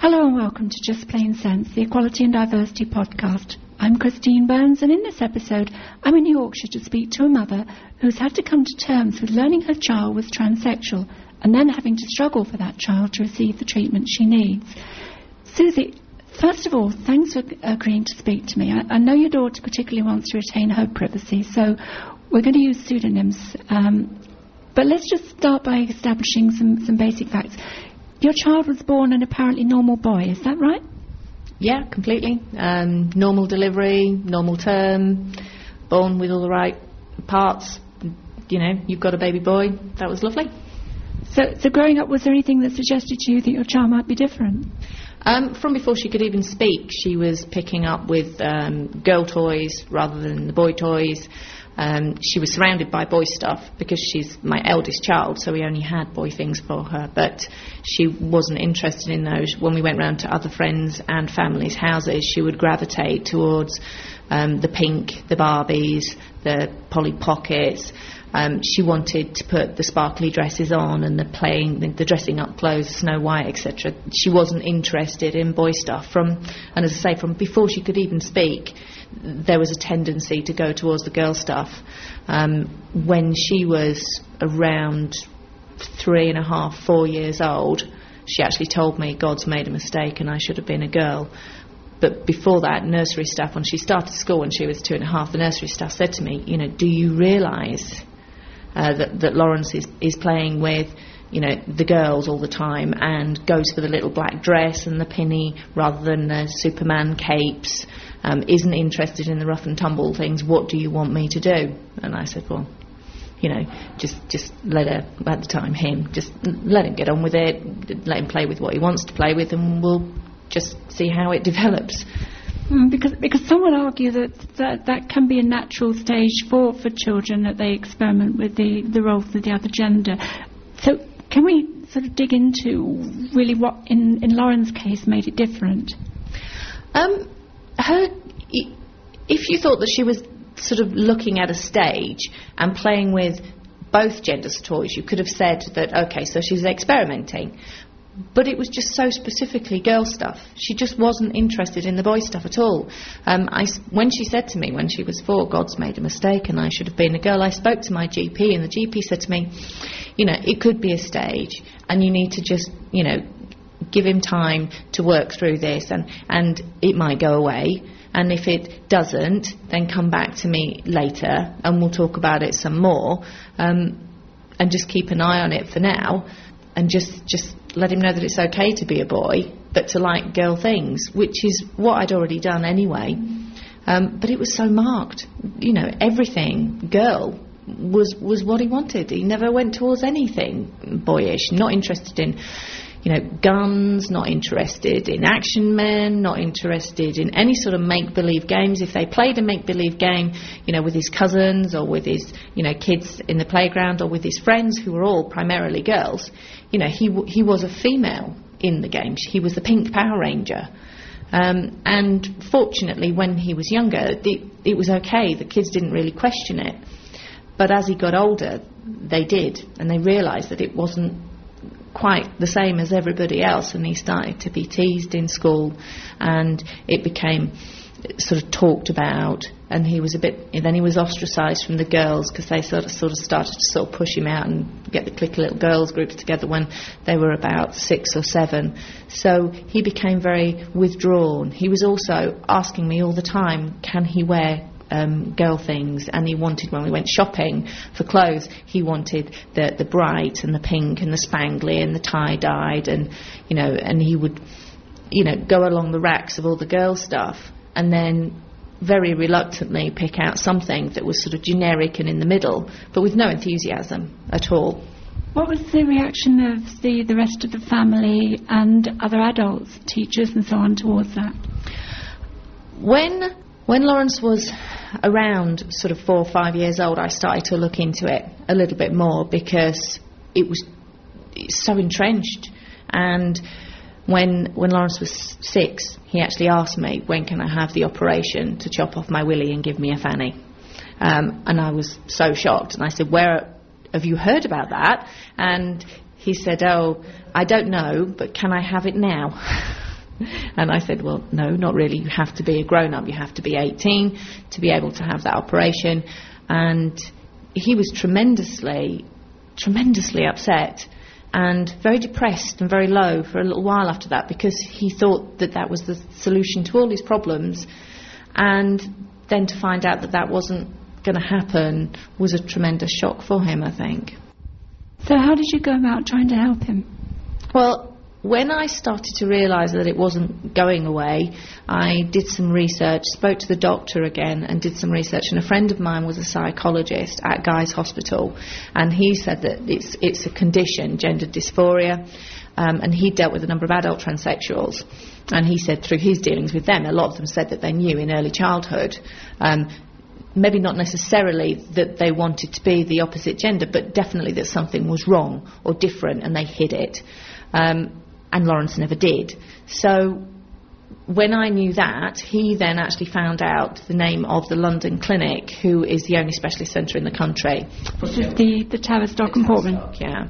Hello and welcome to Just Plain Sense, the Equality and Diversity podcast. I'm Christine Burns, and in this episode, I'm in Yorkshire to speak to a mother who's had to come to terms with learning her child was transsexual and then having to struggle for that child to receive the treatment she needs. Susie, first of all, thanks for agreeing to speak to me. I, I know your daughter particularly wants to retain her privacy, so we're going to use pseudonyms. Um, but let's just start by establishing some, some basic facts. Your child was born an apparently normal boy, is that right? Yeah, completely. Um, normal delivery, normal term, born with all the right parts. You know, you've got a baby boy. That was lovely. So, so growing up, was there anything that suggested to you that your child might be different? Um, from before she could even speak, she was picking up with um, girl toys rather than the boy toys. Um, she was surrounded by boy stuff because she's my eldest child, so we only had boy things for her. But she wasn't interested in those. When we went round to other friends and families' houses, she would gravitate towards um, the pink, the Barbies, the Polly Pockets. Um, she wanted to put the sparkly dresses on and the playing, the, the dressing up clothes, Snow White, etc. She wasn't interested in boy stuff. From and as I say, from before she could even speak, there was a tendency to go towards the girl stuff. Um, when she was around three and a half, four years old, she actually told me God's made a mistake and I should have been a girl. But before that, nursery staff, when she started school when she was two and a half, the nursery staff said to me, you know, do you realise uh, that, that Lawrence is, is playing with you know, the girls all the time and goes for the little black dress and the pinny rather than the Superman capes, um, isn't interested in the rough and tumble things. What do you want me to do? And I said, well, you know, just just let her at the time him just let him get on with it, let him play with what he wants to play with, and we'll just see how it develops. Mm, because because some would argue that, that that can be a natural stage for, for children that they experiment with the, the roles of the other gender. So can we sort of dig into really what in, in Lauren's case made it different? Um, her, if you thought that she was sort of looking at a stage and playing with both genders' toys, you could have said that, okay, so she's experimenting but it was just so specifically girl stuff. She just wasn't interested in the boy stuff at all. Um, I, when she said to me when she was four, God's made a mistake and I should have been a girl, I spoke to my GP and the GP said to me, you know, it could be a stage and you need to just, you know, give him time to work through this and, and it might go away. And if it doesn't, then come back to me later and we'll talk about it some more. Um, and just keep an eye on it for now and just, just let him know that it's okay to be a boy, but to like girl things, which is what I'd already done anyway. Um, but it was so marked, you know, everything girl was was what he wanted. He never went towards anything boyish. Not interested in, you know, guns. Not interested in action men. Not interested in any sort of make believe games. If they played a make believe game, you know, with his cousins or with his, you know, kids in the playground or with his friends who were all primarily girls, you know, he, w- he was a female in the game. He was the pink Power Ranger. Um, and fortunately, when he was younger, it, it was okay. The kids didn't really question it. But as he got older, they did, and they realised that it wasn't quite the same as everybody else, and he started to be teased in school, and it became sort of talked about, and he was a bit. Then he was ostracised from the girls because they sort of sort of started to sort of push him out and get the cliquey little girls groups together when they were about six or seven. So he became very withdrawn. He was also asking me all the time, "Can he wear um, girl things, and he wanted when we went shopping for clothes, he wanted the the bright and the pink and the spangly and the tie dyed, and you know, and he would, you know, go along the racks of all the girl stuff, and then very reluctantly pick out something that was sort of generic and in the middle, but with no enthusiasm at all. What was the reaction of the, the rest of the family and other adults, teachers and so on, towards that? When when Lawrence was around sort of four or five years old, I started to look into it a little bit more because it was so entrenched. And when when Lawrence was six, he actually asked me, "When can I have the operation to chop off my willy and give me a fanny?" Um, and I was so shocked. And I said, "Where have you heard about that?" And he said, "Oh, I don't know, but can I have it now?" And I said, well, no, not really. You have to be a grown up. You have to be 18 to be able to have that operation. And he was tremendously, tremendously upset and very depressed and very low for a little while after that because he thought that that was the solution to all his problems. And then to find out that that wasn't going to happen was a tremendous shock for him, I think. So, how did you go about trying to help him? Well, when I started to realise that it wasn't going away, I did some research, spoke to the doctor again, and did some research. And a friend of mine was a psychologist at Guy's Hospital, and he said that it's it's a condition, gender dysphoria, um, and he dealt with a number of adult transsexuals. And he said through his dealings with them, a lot of them said that they knew in early childhood. Um, maybe not necessarily that they wanted to be the opposite gender, but definitely that something was wrong or different and they hid it. Um, and Lawrence never did. So when I knew that, he then actually found out the name of the London clinic, who is the only specialist centre in the country. This is the, the Tavistock and Portman. Yeah.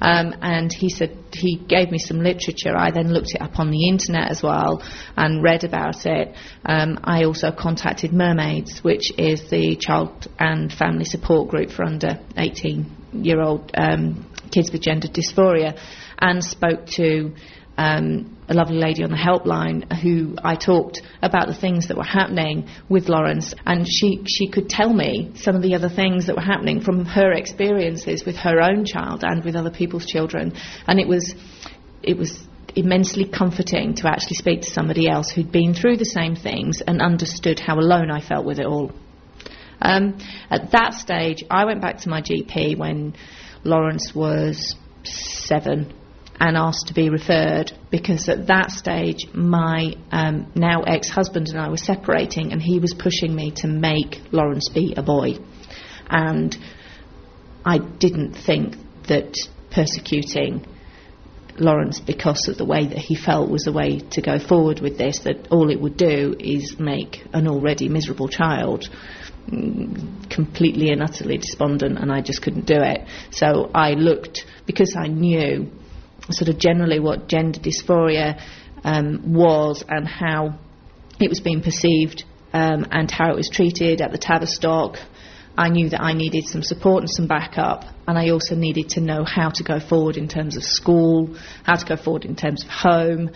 Um, and he said he gave me some literature. I then looked it up on the internet as well and read about it. Um, I also contacted Mermaids, which is the child and family support group for under 18 year old um, kids with gender dysphoria and spoke to um, a lovely lady on the helpline who I talked about the things that were happening with Lawrence, and she, she could tell me some of the other things that were happening from her experiences with her own child and with other people's children, and it was it was immensely comforting to actually speak to somebody else who'd been through the same things and understood how alone I felt with it all. Um, at that stage, I went back to my GP when Lawrence was seven and asked to be referred because at that stage my um, now ex-husband and I were separating and he was pushing me to make Lawrence be a boy. And I didn't think that persecuting Lawrence because of the way that he felt was the way to go forward with this that all it would do is make an already miserable child mm, completely and utterly despondent and I just couldn't do it. So I looked because I knew sort of generally what gender dysphoria um, was and how it was being perceived um, and how it was treated at the Tavistock. I knew that I needed some support and some backup, and I also needed to know how to go forward in terms of school, how to go forward in terms of home,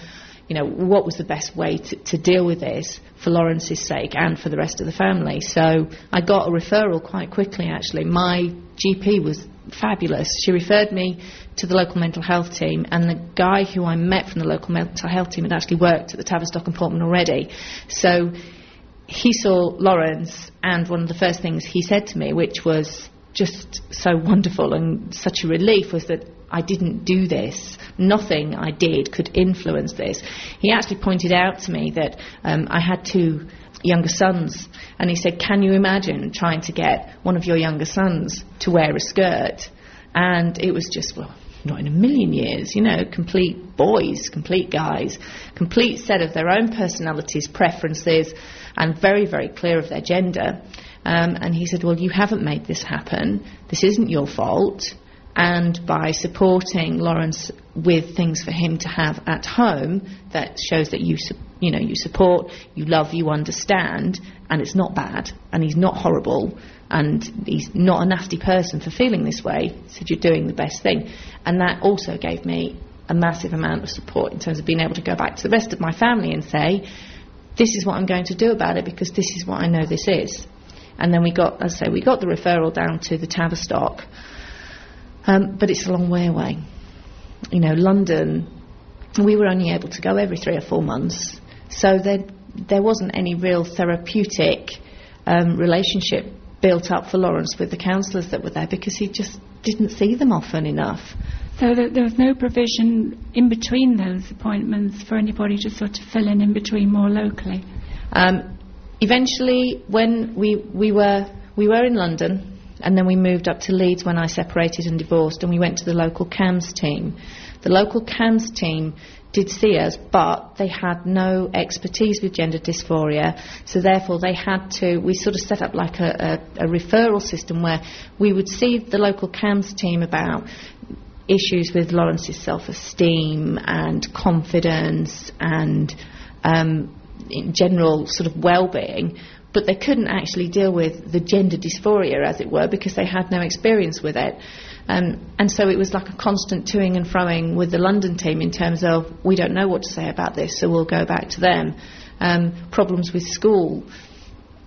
you know, what was the best way to, to deal with this for Lawrence's sake and for the rest of the family. So I got a referral quite quickly, actually. My GP was fabulous. She referred me to the local mental health team, and the guy who I met from the local mental health team had actually worked at the Tavistock and Portman already. So he saw Lawrence, and one of the first things he said to me, which was just so wonderful and such a relief, was that I didn't do this. Nothing I did could influence this. He actually pointed out to me that um, I had two younger sons, and he said, Can you imagine trying to get one of your younger sons to wear a skirt? And it was just, well, not in a million years, you know, complete boys, complete guys, complete set of their own personalities, preferences, and very, very clear of their gender. Um, and he said, Well, you haven't made this happen. This isn't your fault and by supporting Lawrence with things for him to have at home that shows that you you know you support, you love, you understand, and it's not bad, and he's not horrible, and he's not a nasty person for feeling this way. Said you're doing the best thing, and that also gave me a massive amount of support in terms of being able to go back to the rest of my family and say, this is what I'm going to do about it because this is what I know this is. And then we got, as I say, we got the referral down to the Tavistock. Um, but it's a long way away. You know, London, we were only able to go every three or four months, so there, there wasn't any real therapeutic um, relationship built up for Lawrence with the counsellors that were there because he just didn't see them often enough. So there was no provision in between those appointments for anybody to sort of fill in in between more locally. Um, eventually, when we we were we were in London, and then we moved up to Leeds when I separated and divorced, and we went to the local CAMHS team. The local CAMHS team did see us, but they had no expertise with gender dysphoria, so therefore they had to. We sort of set up like a, a, a referral system where we would see the local CAMHS team about issues with Lawrence's self-esteem and confidence and um, general sort of well-being, but they couldn't actually deal with the gender dysphoria, as it were, because they had no experience with it. Um, and so it was like a constant toing and froing with the London team in terms of we don't know what to say about this, so we'll go back to them. Um, problems with school.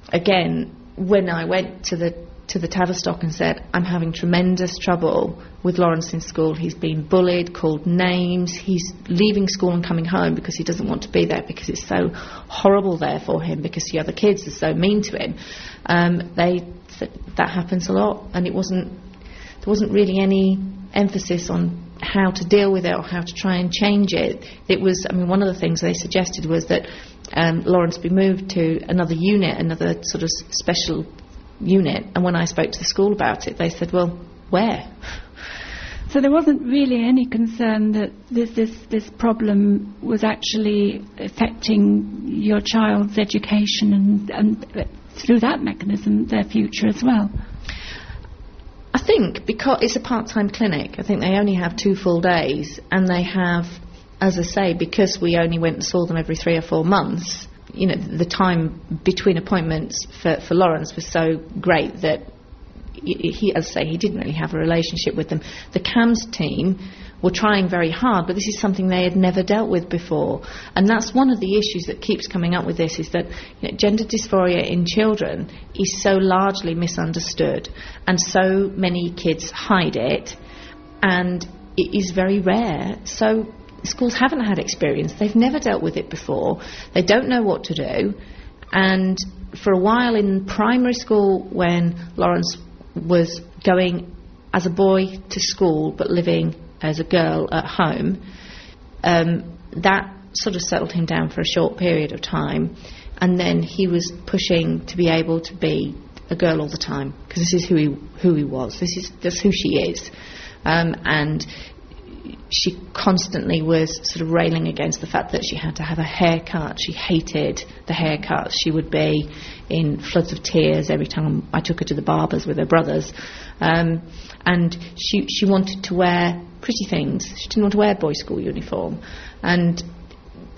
Again, when I went to the to the Tavistock and said, I'm having tremendous trouble with Lawrence in school. He's been bullied, called names. He's leaving school and coming home because he doesn't want to be there because it's so horrible there for him because the other kids are so mean to him. Um, they said that happens a lot, and it wasn't there wasn't really any emphasis on how to deal with it or how to try and change it. It was, I mean, one of the things they suggested was that um, Lawrence be moved to another unit, another sort of special unit. And when I spoke to the school about it, they said, well, where? So there wasn't really any concern that this, this, this problem was actually affecting your child's education and, and through that mechanism their future as well. I think because it's a part-time clinic, I think they only have two full days, and they have, as I say, because we only went and saw them every three or four months. You know, the time between appointments for, for Lawrence was so great that he, as I say, he didn't really have a relationship with them. The CAMHS team were trying very hard, but this is something they had never dealt with before. And that's one of the issues that keeps coming up with this is that you know, gender dysphoria in children is so largely misunderstood, and so many kids hide it, and it is very rare. So schools haven't had experience, they've never dealt with it before, they don't know what to do, and for a while in primary school, when Lawrence was going as a boy to school but living as a girl at home, um, that sort of settled him down for a short period of time. And then he was pushing to be able to be a girl all the time because this is who he who he was. This is just who she is, um, and she constantly was sort of railing against the fact that she had to have a haircut. She hated the haircuts. She would be in floods of tears every time I took her to the barbers with her brothers. Um, and she, she wanted to wear pretty things. She didn't want to wear boys' school uniform. And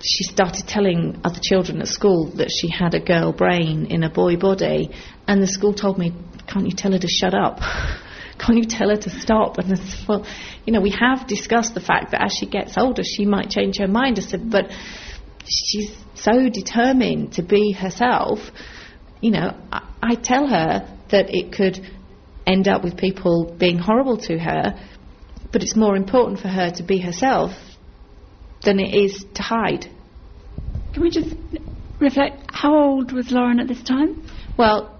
she started telling other children at school that she had a girl brain in a boy body. And the school told me, Can't you tell her to shut up? Can't you tell her to stop? And I said, Well, you know, we have discussed the fact that as she gets older, she might change her mind. I said, But she's so determined to be herself. You know, I, I tell her that it could end up with people being horrible to her, but it's more important for her to be herself than it is to hide. Can we just reflect? How old was Lauren at this time? Well,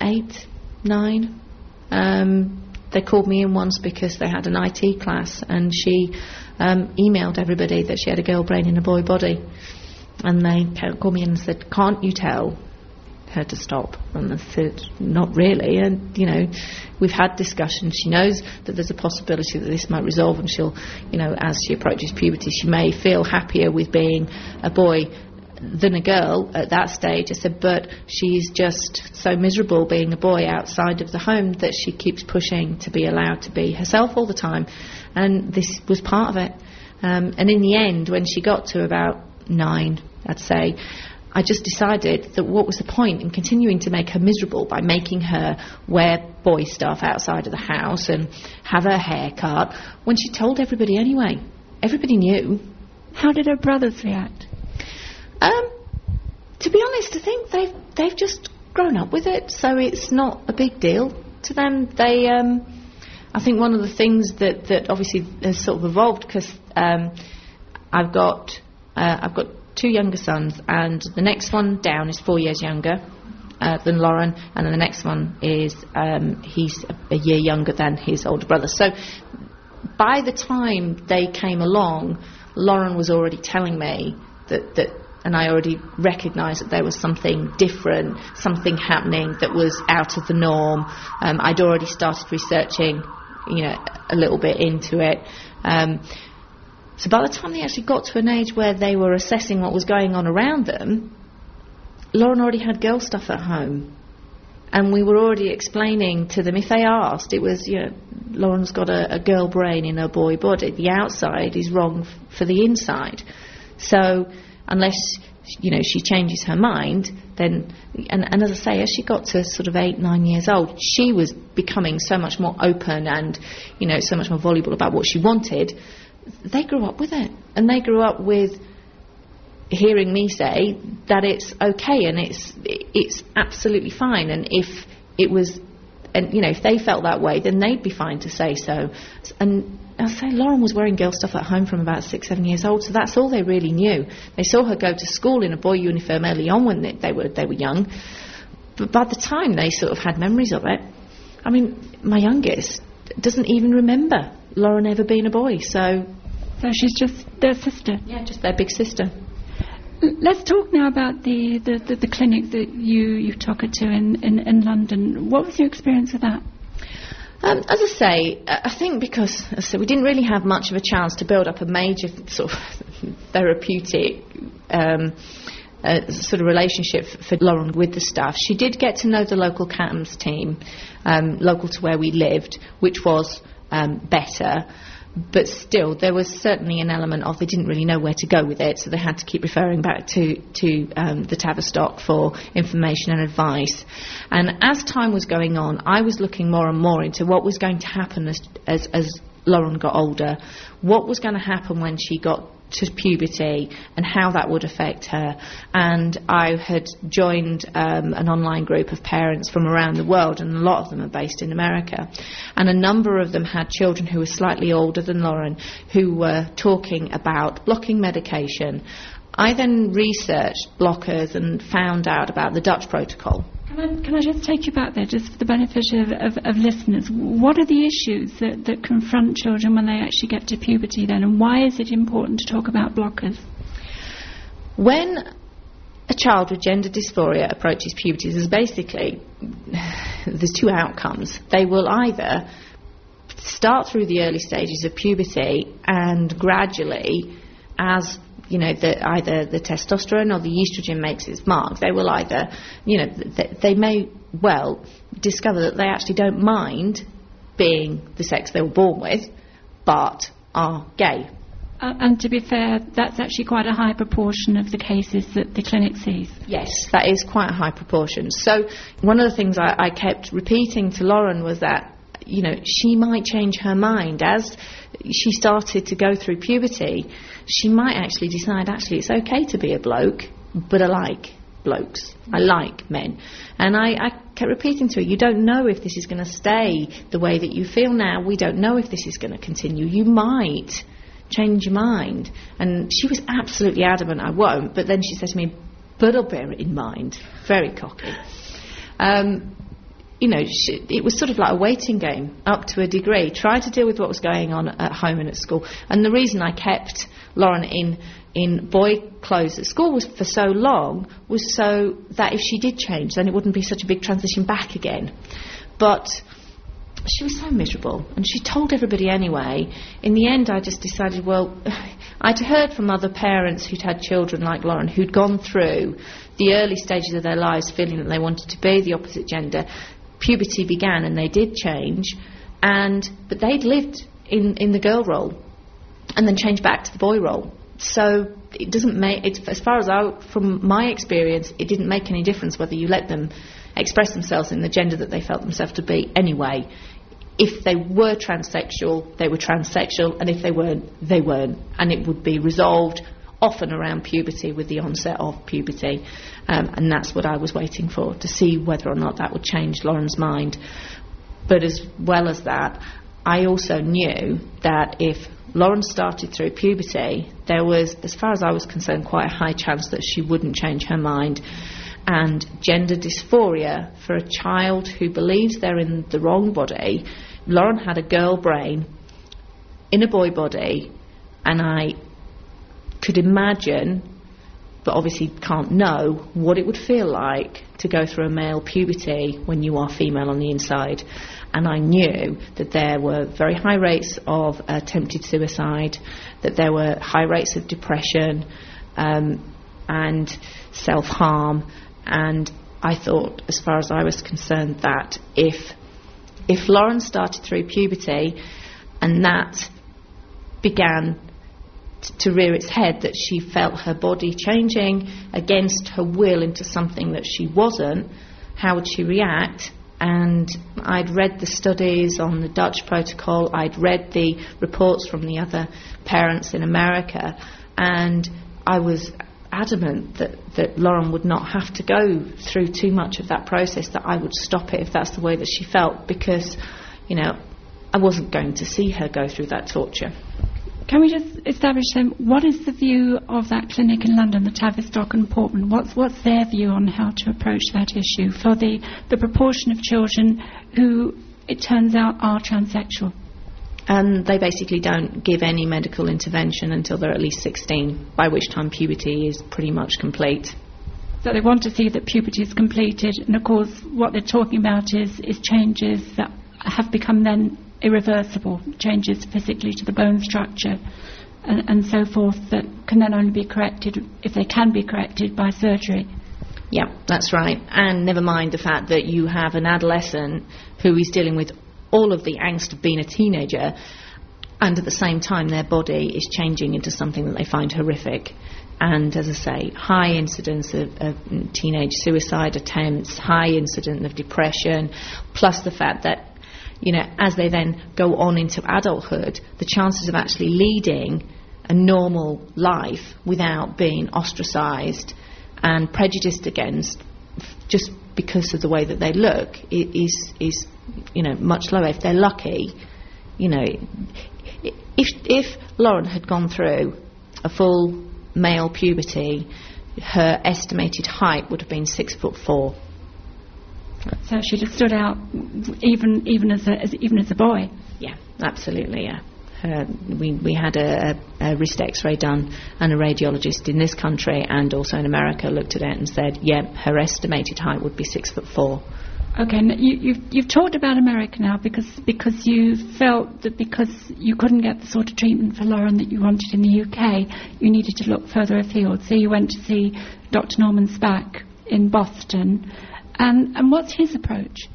eight, nine. Um, they called me in once because they had an IT class, and she um, emailed everybody that she had a girl brain in a boy body. And they called me in and said, "Can't you tell her to stop?" And I said, "Not really." And you know, we've had discussions. She knows that there's a possibility that this might resolve, and she'll, you know, as she approaches puberty, she may feel happier with being a boy than a girl at that stage. I said, but she's just so miserable being a boy outside of the home that she keeps pushing to be allowed to be herself all the time. And this was part of it. Um, and in the end, when she got to about nine, I'd say, I just decided that what was the point in continuing to make her miserable by making her wear boy stuff outside of the house and have her hair cut when she told everybody anyway. Everybody knew. How did her brothers react? Um, to be honest, I think they've they've just grown up with it, so it's not a big deal to them. They, um, I think, one of the things that that obviously has sort of evolved because um, I've got uh, I've got two younger sons, and the next one down is four years younger. Uh, than Lauren, and then the next one is um, he's a, a year younger than his older brother. So by the time they came along, Lauren was already telling me that, that and I already recognised that there was something different, something happening that was out of the norm. Um, I'd already started researching, you know, a little bit into it. Um, so by the time they actually got to an age where they were assessing what was going on around them, Lauren already had girl stuff at home. And we were already explaining to them, if they asked, it was, you know, Lauren's got a, a girl brain in a boy body. The outside is wrong f- for the inside. So unless you know she changes her mind, then and, and as I say, as she got to sort of eight nine years old, she was becoming so much more open and you know so much more voluble about what she wanted. They grew up with it, and they grew up with hearing me say that it's okay and it's it's absolutely fine and if it was and you know if they felt that way then they'd be fine to say so and I say Lauren was wearing girl stuff at home from about six seven years old so that's all they really knew. They saw her go to school in a boy uniform early on when they, they were they were young. But by the time they sort of had memories of it I mean my youngest doesn't even remember Lauren ever being a boy so. So she's just their sister? Yeah just their big sister. Let's talk now about the, the, the, the, clinic that you, you took her to in, in, in London. What was your experience with that? Um, as I say, I think because so we didn't really have much of a chance to build up a major sort of therapeutic um, uh, sort of relationship for Lauren with the staff. She did get to know the local CAMHS team, um, local to where we lived, which was um, better but still, there was certainly an element of they didn't really know where to go with it, so they had to keep referring back to to um, the Tavistock for information and advice. And as time was going on, I was looking more and more into what was going to happen as as, as Lauren got older, what was going to happen when she got to puberty and how that would affect her. And I had joined um, an online group of parents from around the world, and a lot of them are based in America. And a number of them had children who were slightly older than Lauren who were talking about blocking medication. I then researched blockers and found out about the Dutch protocol. Can I, can I just take you back there, just for the benefit of, of, of, listeners? What are the issues that, that confront children when they actually get to puberty then, and why is it important to talk about blockers? When a child with gender dysphoria approaches puberty, there's basically there's two outcomes. They will either start through the early stages of puberty and gradually, as you know, the, either the testosterone or the estrogen makes its mark, they will either, you know, th- they may well discover that they actually don't mind being the sex they were born with, but are gay. Uh, and to be fair, that's actually quite a high proportion of the cases that the clinic sees. Yes, that is quite a high proportion. So, one of the things I, I kept repeating to Lauren was that, you know, she might change her mind as she started to go through puberty she might actually decide, actually, it's okay to be a bloke, but I like blokes. I like men. And I, I kept repeating to her, you don't know if this is going to stay the way that you feel now. We don't know if this is going to continue. You might change your mind. And she was absolutely adamant, I won't. But then she said to me, but I'll bear it in mind. Very cocky. Um, you know, she, it was sort of like a waiting game up to a degree. Try to deal with what was going on at home and at school. And the reason I kept Lauren in in boy clothes at school was for so long was so that if she did change, then it wouldn't be such a big transition back again. But she was so miserable, and she told everybody anyway. In the end, I just decided, well, I'd heard from other parents who'd had children like Lauren who'd gone through the early stages of their lives feeling that they wanted to be the opposite gender. Puberty began, and they did change, and but they'd lived in, in the girl role and then changed back to the boy role. So it doesn't make, it, as far as I, from my experience, it didn't make any difference whether you let them express themselves in the gender that they felt themselves to be anyway. If they were transsexual, they were transsexual, and if they weren't, they weren't. And it would be resolved often around puberty with the onset of puberty. Um, and that's what I was waiting for, to see whether or not that would change Lauren's mind. But as well as that, I also knew that if Lauren started through puberty, there was, as far as I was concerned, quite a high chance that she wouldn't change her mind. And gender dysphoria for a child who believes they're in the wrong body, Lauren had a girl brain in a boy body, and I could imagine, but obviously can't know, what it would feel like to go through a male puberty when you are female on the inside. And I knew that there were very high rates of attempted suicide, that there were high rates of depression um, and self harm, and I thought, as far as I was concerned, that if if Lauren started through puberty and that began to rear its head that she felt her body changing against her will into something that she wasn't, how would she react? And I'd read the studies on the Dutch protocol, I'd read the reports from the other parents in America, and I was adamant that, that Lauren would not have to go through too much of that process, that I would stop it if that's the way that she felt, because, you know, I wasn't going to see her go through that torture. Can we just establish then what is the view of that clinic in London, the Tavistock and Portman? What's what's their view on how to approach that issue for the, the proportion of children who it turns out are transsexual? And they basically don't give any medical intervention until they're at least 16, by which time puberty is pretty much complete. So they want to see that puberty is completed, and of course, what they're talking about is, is changes that have become then irreversible, changes physically to the bone structure, and, and so forth, that can then only be corrected, if they can be corrected, by surgery. Yeah, that's right. And never mind the fact that you have an adolescent who is dealing with all of the angst of being a teenager, and at the same time, their body is changing into something that they find horrific. And as I say, high incidence of, of teenage suicide attempts, high incidence of depression, plus the fact that you know, as they then go on into adulthood, the chances of actually leading a normal life without being ostracized and prejudiced against just because of the way that they look is is you know much lower. If they're lucky, you know, if if Lauren had gone through a full male puberty, her estimated height would have been six foot four. So she'd have stood out even even as, a, as even as a boy. Yeah, absolutely. Yeah. Uh, we, we had a, a, a, wrist x-ray done and a radiologist in this country and also in America looked at it and said, yeah, her estimated height would be six foot four. Okay, you, you've, you've talked about America now because because you felt that because you couldn't get the sort of treatment for Lauren that you wanted in the UK, you needed to look further afield. So you went to see Dr. Norman Spack in Boston. And, and what's his approach?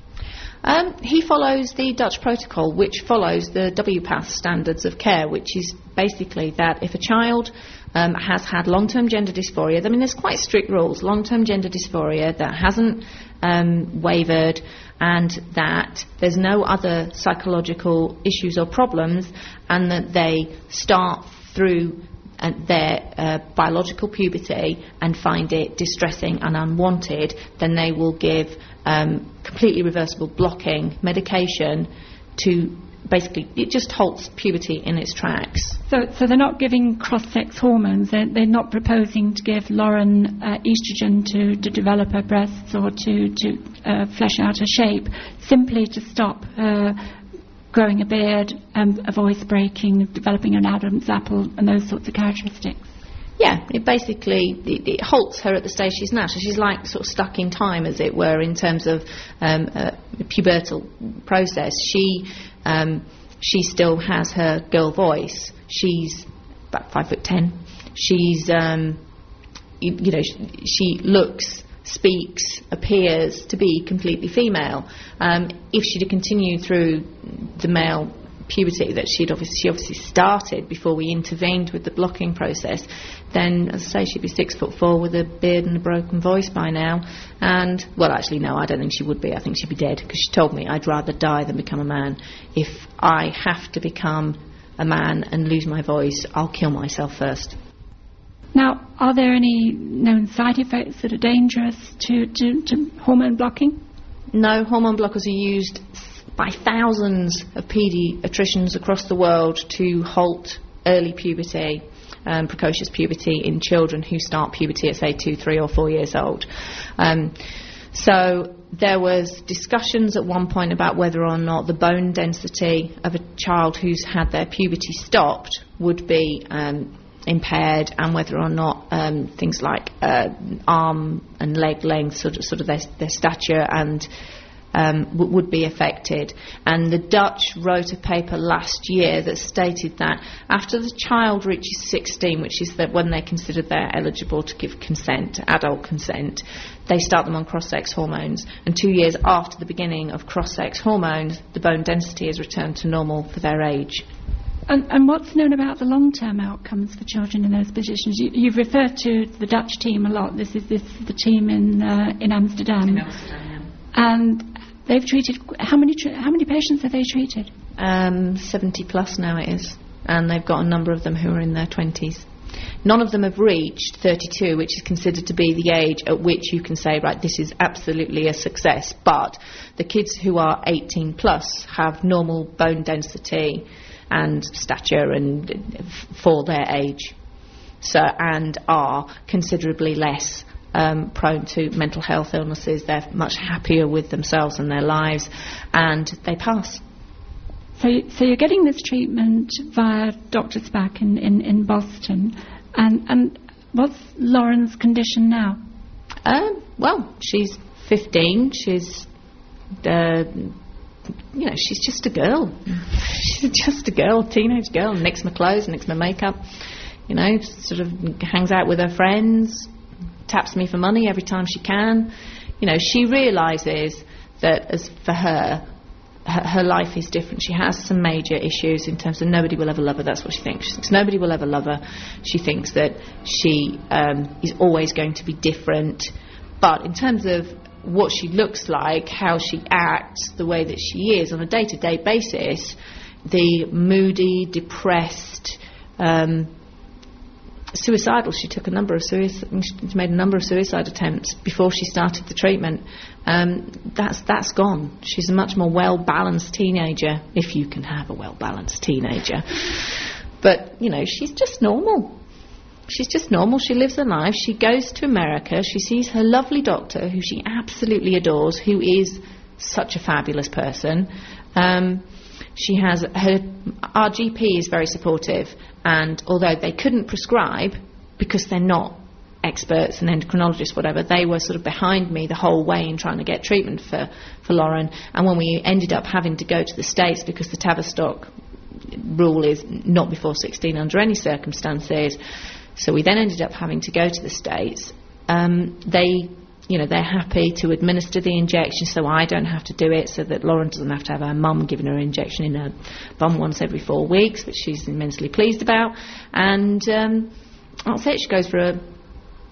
Um, he follows the Dutch protocol, which follows the WPATH standards of care, which is basically that if a child um, has had long-term gender dysphoria, I mean, there's quite strict rules. Long-term gender dysphoria that hasn't um, wavered, and that there's no other psychological issues or problems, and that they start through their uh, biological puberty and find it distressing and unwanted, then they will give um, completely reversible blocking medication to basically it just halts puberty in its tracks. So, so they're not giving cross-sex hormones. They're, they're not proposing to give Lauren uh, estrogen to, to develop her breasts or to to uh, flesh out her shape, simply to stop uh, growing a beard, um, a voice breaking, developing an Adam's apple, and those sorts of characteristics. Yeah, it basically it, it, halts her at the stage she's now. So she's like sort of stuck in time, as it were, in terms of um, a pubertal process. She um, she still has her girl voice. She's about five foot ten. She's um, you, you know she, she looks speaks, appears to be completely female. Um, if she'd have continued through the male puberty that she'd obviously, she obviously started before we intervened with the blocking process, then, as I say, she'd be six foot four with a beard and a broken voice by now. And, well, actually, no, I don't think she would be. I think she'd be dead because she told me I'd rather die than become a man. If I have to become a man and lose my voice, I'll kill myself first. Now, are there any known side effects that are dangerous to, to, to hormone blocking? No, hormone blockers are used by thousands of paediatricians across the world to halt early puberty, um, precocious puberty in children who start puberty at, say, two, three, or four years old. Um, so there was discussions at one point about whether or not the bone density of a child who's had their puberty stopped would be um, impaired and whether or not um, things like uh, arm and leg length, sort of, sort of their, their stature and um, w- would be affected. And the Dutch wrote a paper last year that stated that after the child reaches 16, which is the, when they consider they're eligible to give consent, adult consent, they start them on cross-sex hormones. And two years after the beginning of cross-sex hormones, the bone density is returned to normal for their age. And, and, what's known about the long-term outcomes for children in those positions? You, have referred to the Dutch team a lot. This is this is the team in uh, in Amsterdam. In Amsterdam, yeah. And they've treated how many how many patients have they treated? Um, Seventy plus now it is, and they've got a number of them who are in their twenties. None of them have reached 32, which is considered to be the age at which you can say, right, this is absolutely a success. But the kids who are 18 plus have normal bone density and stature and for their age. So and are considerably less um, prone to mental health illnesses. They're much happier with themselves and their lives, and they pass. So, so you're getting this treatment via Dr. Spack in, in, in Boston, and and what's Lauren's condition now? Um, well, she's 15. She's uh, you know, she's just a girl. she's just a girl, teenage girl, nicks my clothes, nicks my makeup. You know, sort of hangs out with her friends, taps me for money every time she can. You know, she realises that as for her, her, life is different. She has some major issues in terms of nobody will ever love her. That's what she thinks. She thinks nobody will ever love her. She thinks that she um, is always going to be different. But in terms of what she looks like, how she acts, the way that she is on a day to day basis, the moody, depressed, um, suicidal. She took a number of suicide, made a number of suicide attempts before she started the treatment. Um, that's that's gone. She's a much more well balanced teenager, if you can have a well balanced teenager. But you know, she's just normal. She's just normal. She lives her life. She goes to America. She sees her lovely doctor, who she absolutely adores, who is such a fabulous person. Um, she has her our GP is very supportive, and although they couldn't prescribe because they're not experts and endocrinologists, whatever, they were sort of behind me the whole way in trying to get treatment for, for Lauren. And when we ended up having to go to the States because the Tavistock rule is not before 16 under any circumstances, so we then ended up having to go to the States. Um, they, you know, they're happy to administer the injection so I don't have to do it, so that Lauren doesn't have to have her mum giving her an injection in her bum once every four weeks, which she's immensely pleased about. And um, that's it. She goes for a,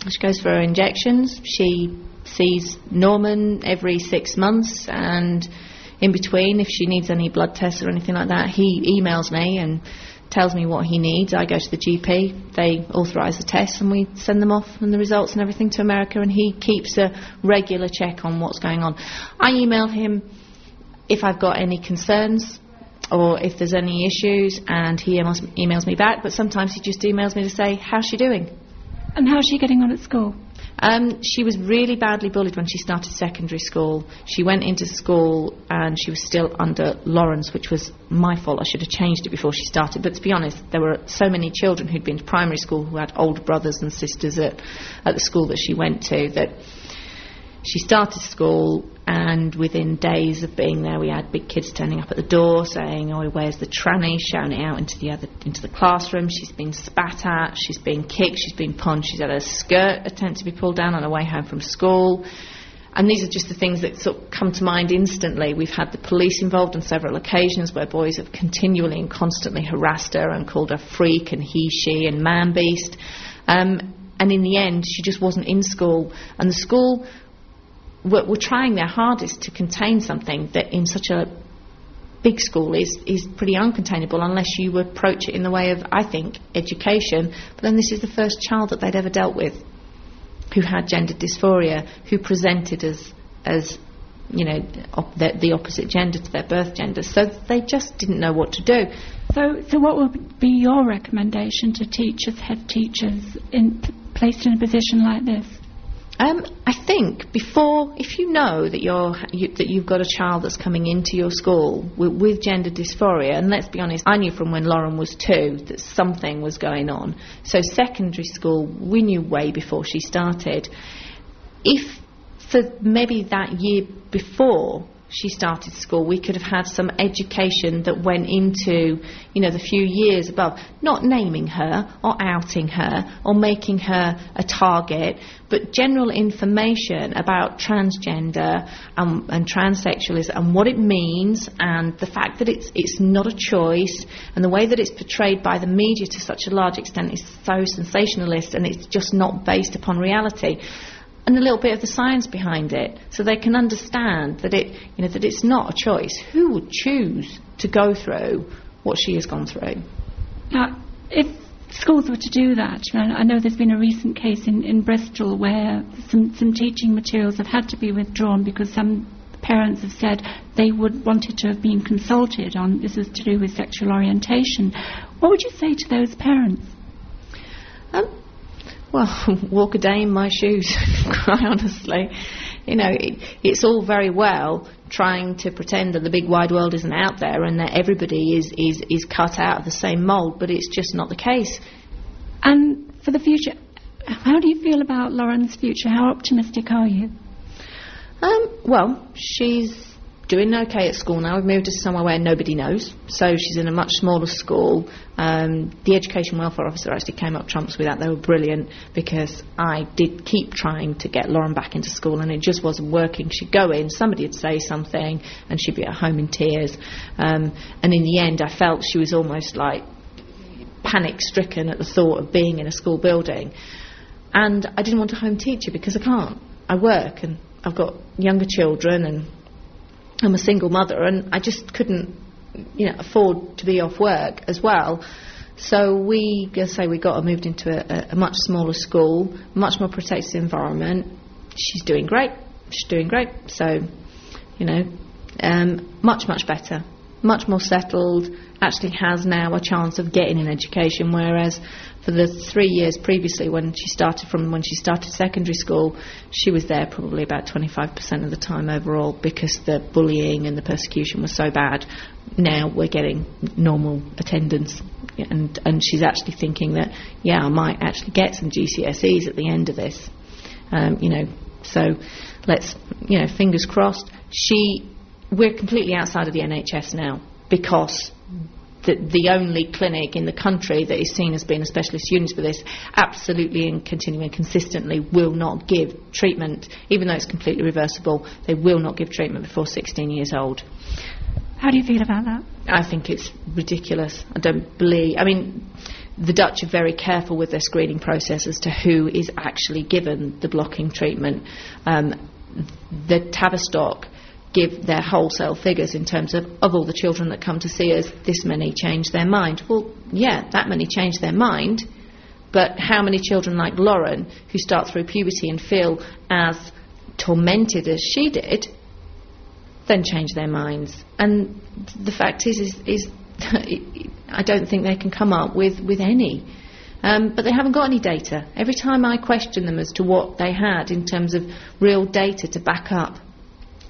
she goes for her injections. She sees Norman every six months and in between if she needs any blood tests or anything like that he emails me and tells me what he needs. I go to the GP, they authorise the tests, and we send them off and the results and everything to America, and he keeps a regular check on what's going on. I email him if I've got any concerns or if there's any issues, and he emails, emails me back, but sometimes he just emails me to say, How's she doing? And how's she getting on at school? Um, she was really badly bullied when she started secondary school. She went into school and she was still under Lawrence, which was my fault. I should have changed it before she started. But to be honest, there were so many children who'd been to primary school who had older brothers and sisters at, at the school that she went to that she started school, and within days of being there, we had big kids turning up at the door saying, "Oh, where's the tranny?" shouting it out into the other into the classroom. She's been spat at, she's been kicked, she's been punched, she's had her skirt attempt to be pulled down on her way home from school. And these are just the things that sort of come to mind instantly. We've had the police involved on several occasions where boys have continually and constantly harassed her and called her freak and he, she, and man beast. Um, and in the end, she just wasn't in school. And the school were, were trying their hardest to contain something that in such a big school is, is pretty uncontainable unless you approach it in the way of, I think, education. But then this is the first child that they'd ever dealt with who had gender dysphoria, who presented as, as you know, op- the, the, opposite gender to their birth gender. So they just didn't know what to do. So, so what would be your recommendation to teachers, head teachers, in, placed in a position like this? Um, I think before, if you know that you're you, that you've got a child that's coming into your school with, with, gender dysphoria, and let's be honest, I knew from when Lauren was two that something was going on. So secondary school, we knew way before she started. If for maybe that year before she started school, we could have had some education that went into, you know, the few years above. Not naming her or outing her or making her a target, but general information about transgender um, and, and transsexualism and what it means and the fact that it's, it's not a choice and the way that it's portrayed by the media to such a large extent is so sensationalist and it's just not based upon reality and a little bit of the science behind it, so they can understand that it, you know, that it's not a choice. Who would choose to go through what she has gone through? Now, if schools were to do that, I know there's been a recent case in, in Bristol where some, some teaching materials have had to be withdrawn because some parents have said they would wanted to have been consulted on this is to do with sexual orientation. What would you say to those parents? Um, well, walk a day in my shoes, quite honestly. You know, it, it's all very well trying to pretend that the big wide world isn't out there and that everybody is, is, is cut out of the same mould, but it's just not the case. And for the future, how do you feel about Lauren's future? How optimistic are you? Um, well, she's doing okay at school now. We've moved to somewhere where nobody knows, so she's in a much smaller school. Um, the education welfare officer actually came up trumps with that. They were brilliant because I did keep trying to get Lauren back into school, and it just wasn't working. She'd go in, somebody would say something, and she'd be at home in tears. Um, and in the end, I felt she was almost like panic stricken at the thought of being in a school building. And I didn't want a home teacher because I can't. I work and I've got younger children and I'm a single mother, and I just couldn't, you know, afford to be off work as well. So we, as I say, we got her moved into a, a, much smaller school, much more protected environment. She's doing great. She's doing great. So, you know, um, much much better, much more settled. Actually, has now a chance of getting an education, whereas for the three years previously, when she started from when she started secondary school, she was there probably about 25% of the time overall because the bullying and the persecution was so bad. Now we're getting normal attendance, and and she's actually thinking that yeah, I might actually get some GCSEs at the end of this. Um, you know, so let's you know, fingers crossed. She, we're completely outside of the NHS now because the, the only clinic in the country that is seen as being a specialist unit for this absolutely and continuing consistently will not give treatment, even though it's completely reversible, they will not give treatment before 16 years old. How do you feel about that? I think it's ridiculous. I don't believe. I mean, the Dutch are very careful with their screening process as to who is actually given the blocking treatment. Um, the Tavistock give their wholesale figures in terms of, of all the children that come to see us, this many change their mind. Well, yeah, that many change their mind, but how many children like Lauren, who start through puberty and feel as tormented as she did, then change their minds? And the fact is, is, is I don't think they can come up with, with any. Um, but they haven't got any data. Every time I question them as to what they had in terms of real data to back up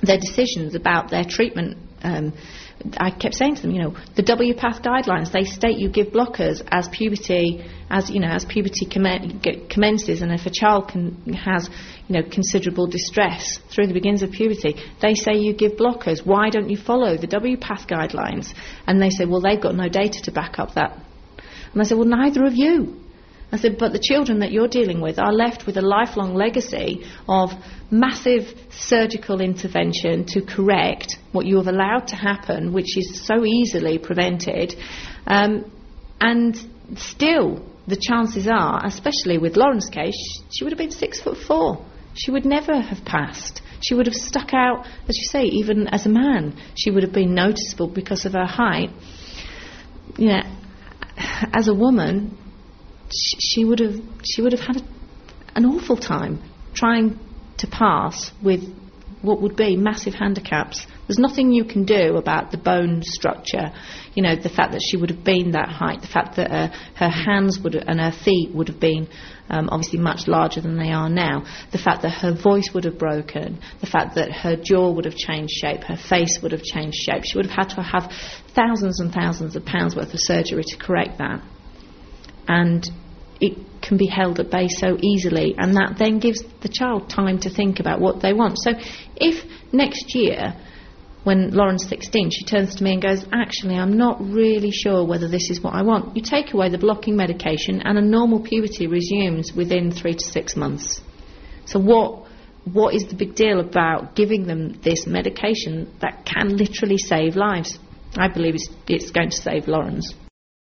their decisions about their treatment. Um, I kept saying to them, you know, the WPATH guidelines they state you give blockers as puberty, as you know, as puberty commences, and if a child can, has, you know, considerable distress through the beginnings of puberty, they say you give blockers. Why don't you follow the WPATH guidelines? And they say, well, they've got no data to back up that. And I said, well, neither of you. I said, but the children that you're dealing with are left with a lifelong legacy of massive surgical intervention to correct what you have allowed to happen, which is so easily prevented. Um, and still, the chances are, especially with Lauren's case, she would have been six foot four. She would never have passed. She would have stuck out, as you say, even as a man. She would have been noticeable because of her height. Know, as a woman, she would have she would have had a, an awful time trying to pass with what would be massive handicaps. There's nothing you can do about the bone structure. You know, the fact that she would have been that height, the fact that uh, her hands would and her feet would have been um, obviously much larger than they are now, the fact that her voice would have broken, the fact that her jaw would have changed shape, her face would have changed shape. She would have had to have thousands and thousands of pounds worth of surgery to correct that and it can be held at bay so easily, and that then gives the child time to think about what they want. So, if next year when Lauren's 16, she turns to me and goes, Actually, I'm not really sure whether this is what I want. You take away the blocking medication, and a normal puberty resumes within three to six months. So, what, what is the big deal about giving them this medication that can literally save lives? I believe it's, it's going to save Lauren's.